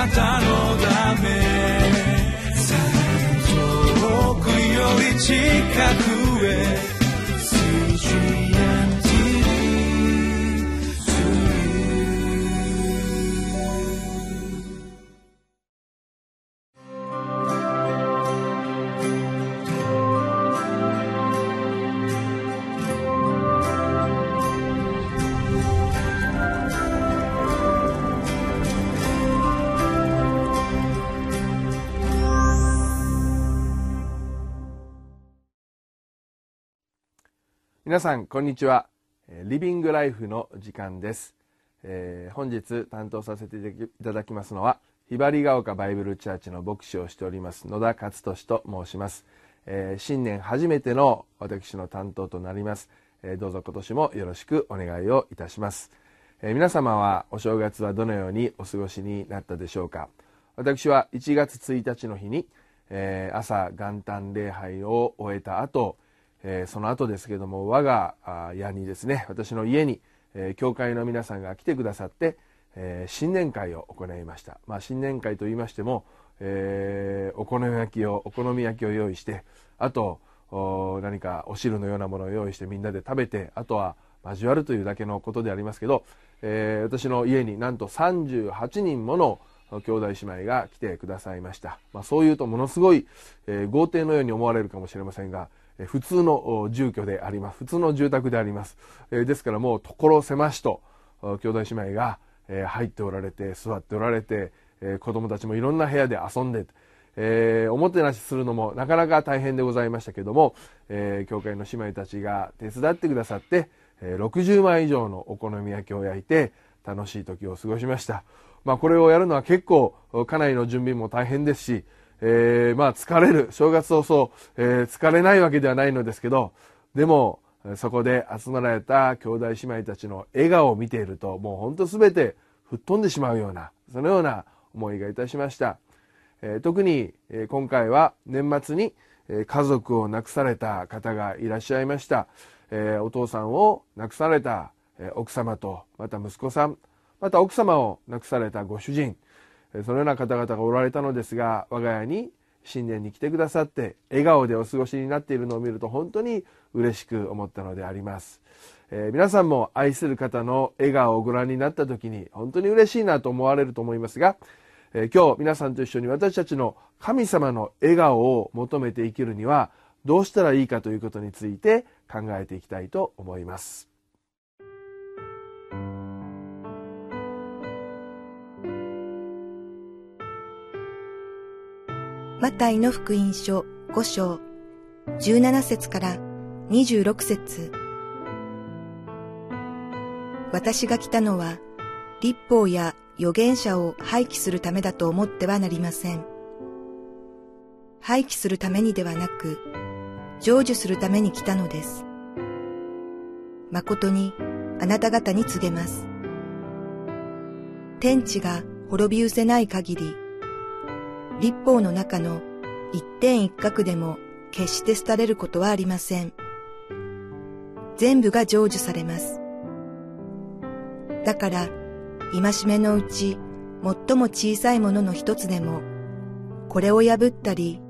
なたのため。遠くより近く。皆さんこんにちは。リビングライフの時間です、えー、本日担当させていただきますのはひばりが丘バイブルチャーチの牧師をしております野田勝利と申します、えー、新年初めての私の担当となります、えー、どうぞ今年もよろしくお願いをいたします、え皆様はお正月はどのようにお過ごしになったでしょうか。私は1月1日の日に、え朝元旦礼拝を終えた後えー、その後ですけども我が家にですね私の家に、えー、教会の皆さんが来てくださって、えー、新年会を行いました、まあ、新年会と言いましても、えお好み焼きをお好み焼きを用意してあと何かお汁のようなものを用意してみんなで食べてあとは交わるというだけのことでありますけど、え私の家になんと38人もの兄弟姉妹が来てくださいました、まあ、そういうとものすごい、え豪邸のように思われるかもしれませんが普通の住居であります。普通の住宅であります。ですからもう所狭しと兄弟姉妹が入っておられて座っておられて子供たちもいろんな部屋で遊んでえー、おもてなしするのもなかなか大変でございましたけども、えー、教会の姉妹たちが手伝ってくださって、えー、60枚以上のお好み焼きを焼いて楽しい時を過ごしました、まあ、これをやるのは結構家内の準備も大変ですしえー、まあ疲れる。正月早々、えー、疲れないわけではないのですけどでもそこで集まられた兄弟姉妹たちの笑顔を見ているともうほんと全て吹っ飛んでしまうようなそのような思いがいたしました、えー、特に、え、今回は年末に、え、家族を亡くされた方がいらっしゃいました、え、お父さんを亡くされた、え、奥様とまた息子さんまた奥様を亡くされたご主人。そのような方々がおられたのですが我が家に新年に来てくださって笑顔でお過ごしになっているのを見ると本当に嬉しく思ったのであります、えー、皆さんも愛する方の笑顔をご覧になった時に本当に嬉しいなと思われると思いますが、えー、今日皆さんと一緒に私たちの神様の笑顔を求めて生きるにはどうしたらいいかということについて考えていきたいと思います。マタイの福音書5章17節から26節私が来たのは立法や預言者を廃棄するためだと思ってはなりません。廃棄するためにではなく、成就するために来たのです。誠にあなた方に告げます。天地が滅び失せない限り、立法の中の一点一角でも決して廃れることはありません。全部が成就されます。だから、戒めのうち最も小さいものの一つでも、これを破ったり、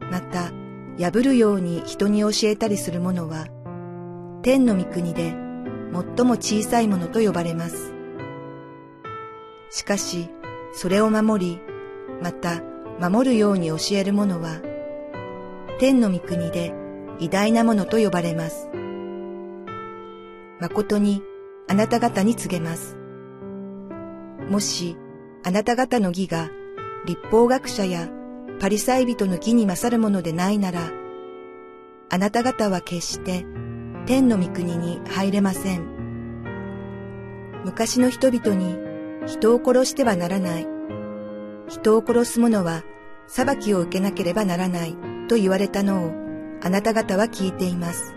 また破るように人に教えたりするものは、天の御国で最も小さいものと呼ばれます。しかし、それを守り、また守るように教える者は、天の御国で偉大なものと呼ばれます。誠にあなた方に告げます。もしあなた方の義が立法学者やパリサイ人の義に勝るものでないなら、あなた方は決して天の御国に入れません。昔の人々に人を殺してはならない。人を殺す者は裁きを受けなければならないと言われたのをあなた方は聞いています。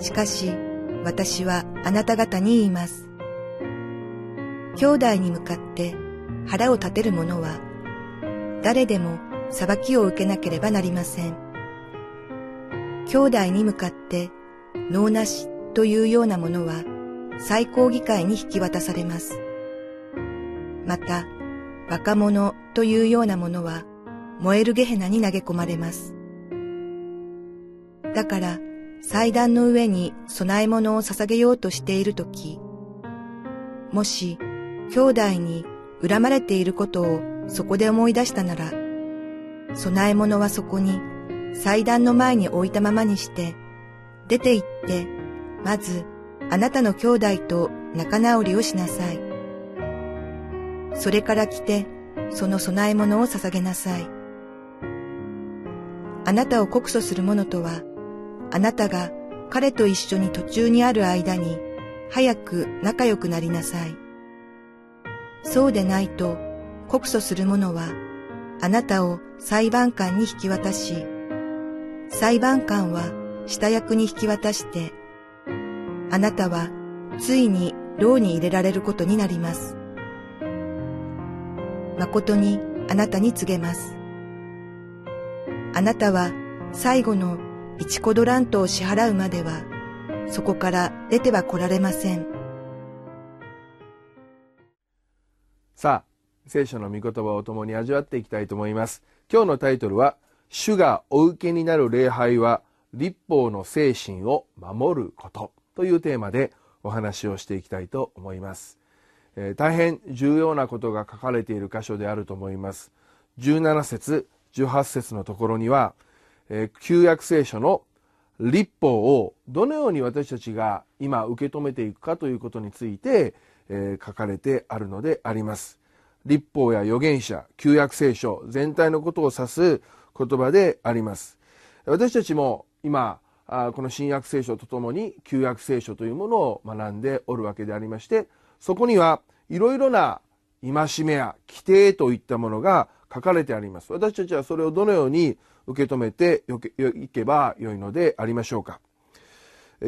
しかし私はあなた方に言います。兄弟に向かって腹を立てる者は誰でも裁きを受けなければなりません。兄弟に向かって脳なしというようなものは最高議会に引き渡されます。また、若者というようなものは燃えるゲヘナに投げ込まれます。だから祭壇の上に供え物を捧げようとしているとき、もし兄弟に恨まれていることをそこで思い出したなら、供え物はそこに祭壇の前に置いたままにして、出て行って、まずあなたの兄弟と仲直りをしなさい。それから来て、その供え物を捧げなさい。あなたを告訴する者とは、あなたが彼と一緒に途中にある間に、早く仲良くなりなさい。そうでないと、告訴する者は、あなたを裁判官に引き渡し、裁判官は下役に引き渡して、あなたはついに牢に入れられることになります。誠にあなたに告げます。あなたは最後の一コドラントを支払うまでは、そこから出ては来られません。さあ、聖書の御言葉を共に味わっていきたいと思います。今日のタイトルは、主がお受けになる礼拝は、立法の精神を守ることというテーマでお話をしていきたいと思います。え、大変重要なことが書かれている箇所であると思います。17節、18節のところには、え、旧約聖書の立法をどのように私たちが今受け止めていくかということについて、え、書かれてあるのであります。立法や預言者、旧約聖書全体のことを指す言葉であります。私たちも今、この新約聖書とともに旧約聖書というものを学んでおるわけでありまして、そこにはいろいろな戒めや規定といったものが書かれてあります。私たちはそれをどのように受け止めていけばよいのでありましょうか。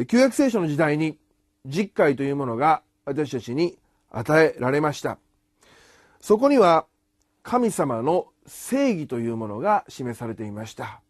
旧約聖書の時代に実会というものが私たちに与えられました。そこには神様の正義というものが示されていました。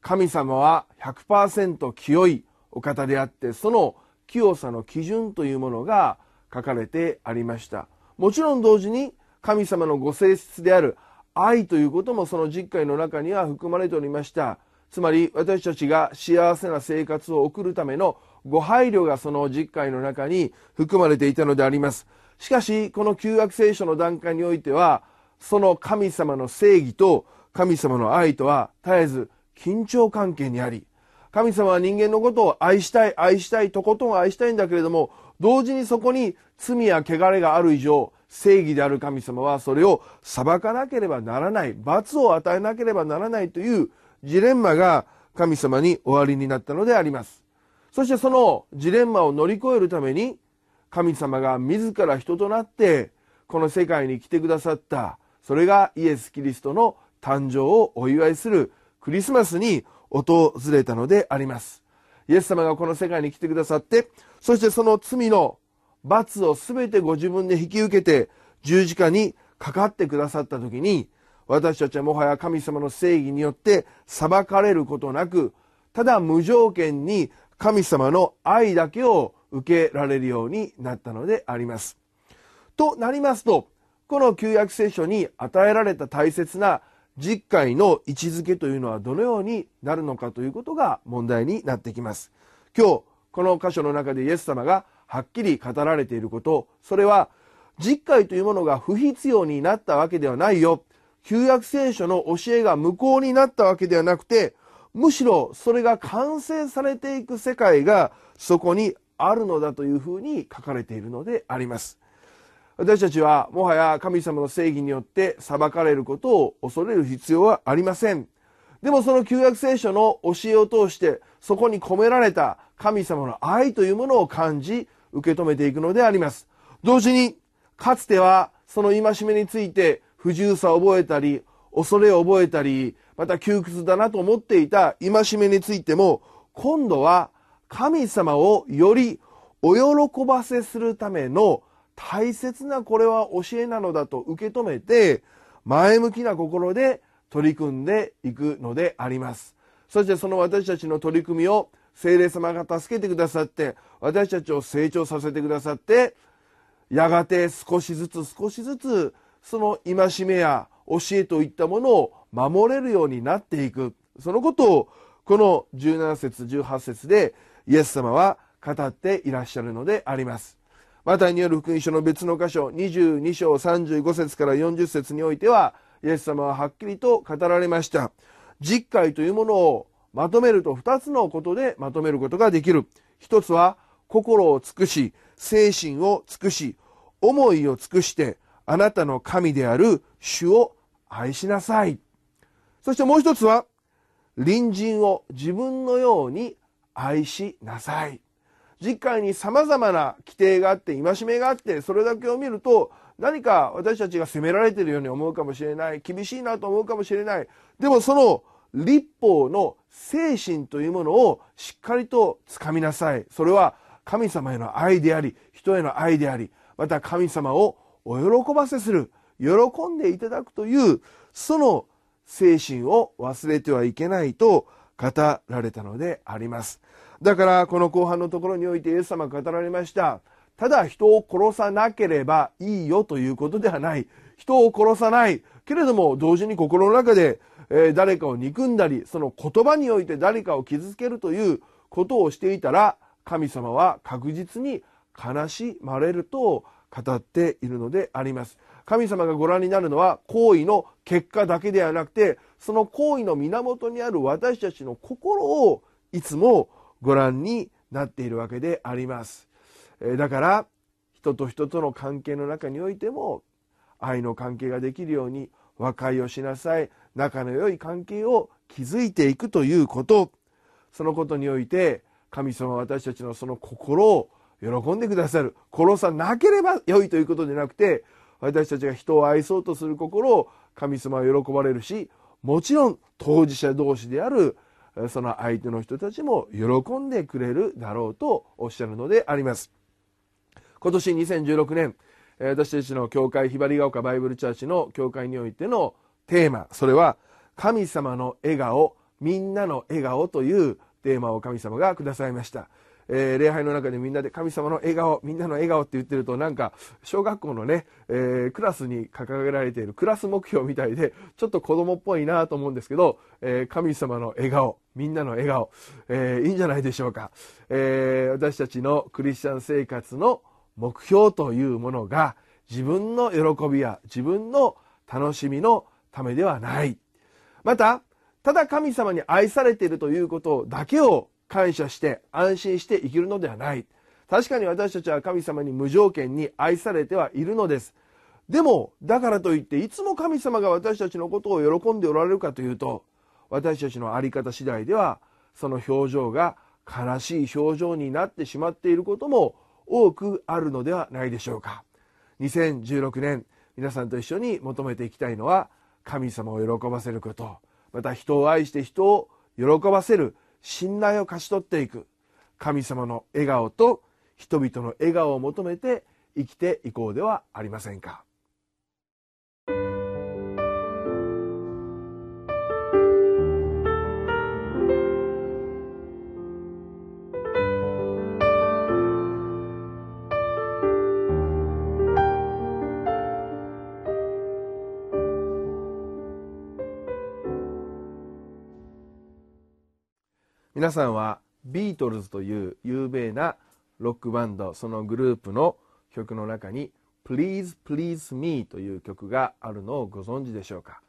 神様は100%清いお方であって、その清さの基準というものが書かれてありました。もちろん同時に神様のご性質である愛ということもその実会の中には含まれておりました。つまり私たちが幸せな生活を送るためのご配慮がその実会の中に含まれていたのであります。しかし、この旧約聖書の段階においては、その神様の正義と神様の愛とは絶えず緊張関係にあり、神様は人間のことを愛したい、愛したい、とことん愛したいんだけれども、同時にそこに罪や汚れがある以上、正義である神様はそれを裁かなければならない、罰を与えなければならないというジレンマが神様に終わりになったのであります。そしてそのジレンマを乗り越えるために、神様が自ら人となって、この世界に来てくださった、それがイエス・キリストの誕生をお祝いするクリスマスに訪れたのであります。イエス様がこの世界に来てくださって、そしてその罪の罰を全てご自分で引き受けて十字架にかかってくださった時に私たちはもはや神様の正義によって裁かれることなくただ無条件に神様の愛だけを受けられるようになったのであります。となりますとこの旧約聖書に与えられた大切な実会の位置づけというのはどのようになるのかということが問題になってきます。今日この箇所の中でイエス様がはっきり語られていること、それは実会というものが不必要になったわけではないよ。旧約聖書の教えが無効になったわけではなくて、むしろそれが完成されていく世界がそこにあるのだというふうに書かれているのであります。私たちはもはや神様の正義によって裁かれることを恐れる必要はありません。でもその旧約聖書の教えを通してそこに込められた神様の愛というものを感じ受け止めていくのであります。同時にかつてはその戒めについて不自由さを覚えたり、恐れを覚えたり、また窮屈だなと思っていた戒めについても、今度は神様をよりお喜ばせするための大切なこれは教えなのだと受け止めて、前向きな心で取り組んでいくのであります。そしてその私たちの取り組みを聖霊様が助けてくださって、私たちを成長させてくださって、やがて少しずつ少しずつその戒めや教えといったものを守れるようになっていく。そのことをこの17節18節でイエス様は語っていらっしゃるのであります。マタイによる福音書の別の箇所22章35節から40節においてはイエス様ははっきりと語られました。実会というものをまとめると2つのことでまとめることができる。一つは心を尽くし、精神を尽くし、思いを尽くしてあなたの神である主を愛しなさい。そしてもう一つは隣人を自分のように愛しなさい。実会に様々な規定があって、戒めがあって、それだけを見ると、何か私たちが責められているように思うかもしれない。厳しいなと思うかもしれない。でもその立法の精神というものをしっかりとつかみなさい。それは神様への愛であり、人への愛であり、また神様をお喜ばせする、喜んでいただくという、その精神を忘れてはいけないと語られたのであります。だからこの後半のところにおいてイエス様が語られました。ただ人を殺さなければいいよということではない。人を殺さない。けれども同時に心の中で、え誰かを憎んだり、その言葉において誰かを傷つけるということをしていたら、神様は確実に悲しまれると語っているのであります。神様がご覧になるのは行為の結果だけではなくて、その行為の源にある私たちの心をいつもご覧になっているわけであります。だから人と人との関係の中においても愛の関係ができるように和解をしなさい。仲の良い関係を築いていくということ。そのことにおいて神様は私たちのその心を喜んでくださる。殺さなければ良いということでなくて私たちが人を愛そうとする心を神様は喜ばれるしもちろん当事者同士であるその相手の人たちも喜んでくれるだろうとおっしゃるのであります。今年2016年、私たちの教会、ひばりが丘バイブルチャーチの教会においてのテーマ、それは、神様の笑顔、みんなの笑顔というテーマを神様がくださいました。えー、礼拝の中でみんなで神様の笑顔、みんなの笑顔って言ってるとなんか小学校のね、えー、クラスに掲げられているクラス目標みたいでちょっと子供っぽいなと思うんですけど、えー、神様の笑顔、みんなの笑顔、えいいんじゃないでしょうか、え私たちのクリスチャン生活の目標というものが自分の喜びや自分の楽しみのためではない。また、ただ神様に愛されているということだけを感謝して安心して生きるのではない。確かに私たちは神様に無条件に愛されてはいるのです。でも、だからといって、いつも神様が私たちのことを喜んでおられるかというと、私たちの在り方次第では、その表情が悲しい表情になってしまっていることも多くあるのではないでしょうか。2016年、皆さんと一緒に求めていきたいのは、神様を喜ばせること、また人を愛して人を喜ばせる信頼を勝ち取っていく神様の笑顔と人々の笑顔を求めて生きていこうではありませんか。皆さんはビートルズという有名なロックバンドそのグループの曲の中に Please Please Me という曲があるのをご存知でしょうか？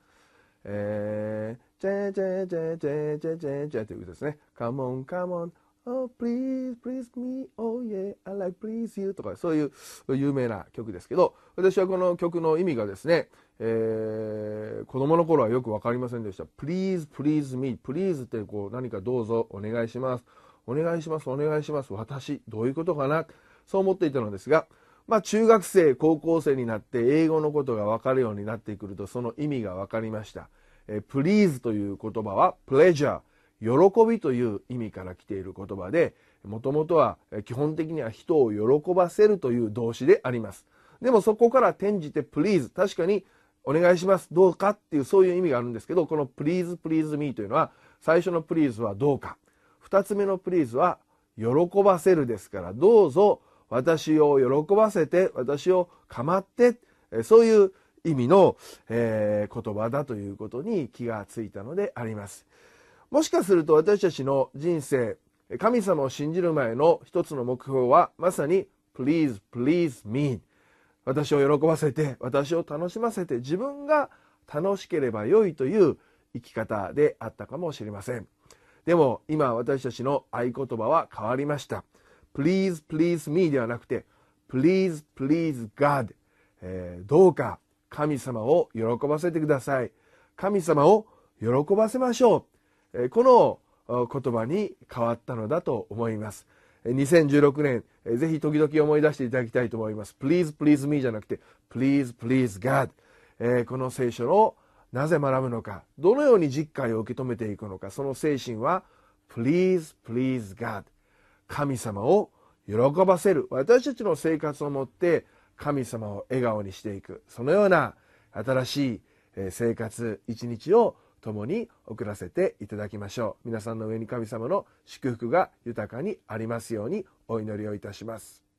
えー、チェチェチェチェチェチェチェというですね。Come on come on Oh please please me oh yeah I like please you とかそういう有名な曲ですけど私はこの曲の意味がですねえー、子供の頃はよく分かりませんでした。please, please me, please ってこう何かどうぞお願いします。お願いします、お願いします。私、どういうことかな？そう思っていたのですが、まあ中学生、高校生になって英語のことが分かるようになってくるとその意味が分かりました。えー、please という言葉は pleasure、喜びという意味から来ている言葉で、もともとは基本的には人を喜ばせるという動詞であります。でもそこから転じて please、確かにお願いします、どうかっていうそういう意味があるんですけど、この please, please me というのは、最初の please はどうか。二つ目の please は、喜ばせるですから、どうぞ私を喜ばせて、私を構って、そういう意味の、えー、言葉だということに気がついたのであります。もしかすると私たちの人生、神様を信じる前の一つの目標は、まさに Please, please me 私を喜ばせて、私を楽しませて、自分が楽しければ良いという生き方であったかもしれません。でも今私たちの合言葉は変わりました。Please, please me ではなくて Please, please God、えー、どうか神様を喜ばせてください。神様を喜ばせましょう。この言葉に変わったのだと思います。2016年、ぜひ時々思い出していただきたいと思います。Please, please me じゃなくて Please, please God、この聖書のなぜ学ぶのか、どのように実会を受け止めていくのか、その精神は Please, please God 神様を喜ばせる私たちの生活をもって神様を笑顔にしていくそのような新しい生活一日を共に送らせていただきましょう。皆さんの上に神様の祝福が豊かにありますようにお祈りをいたします。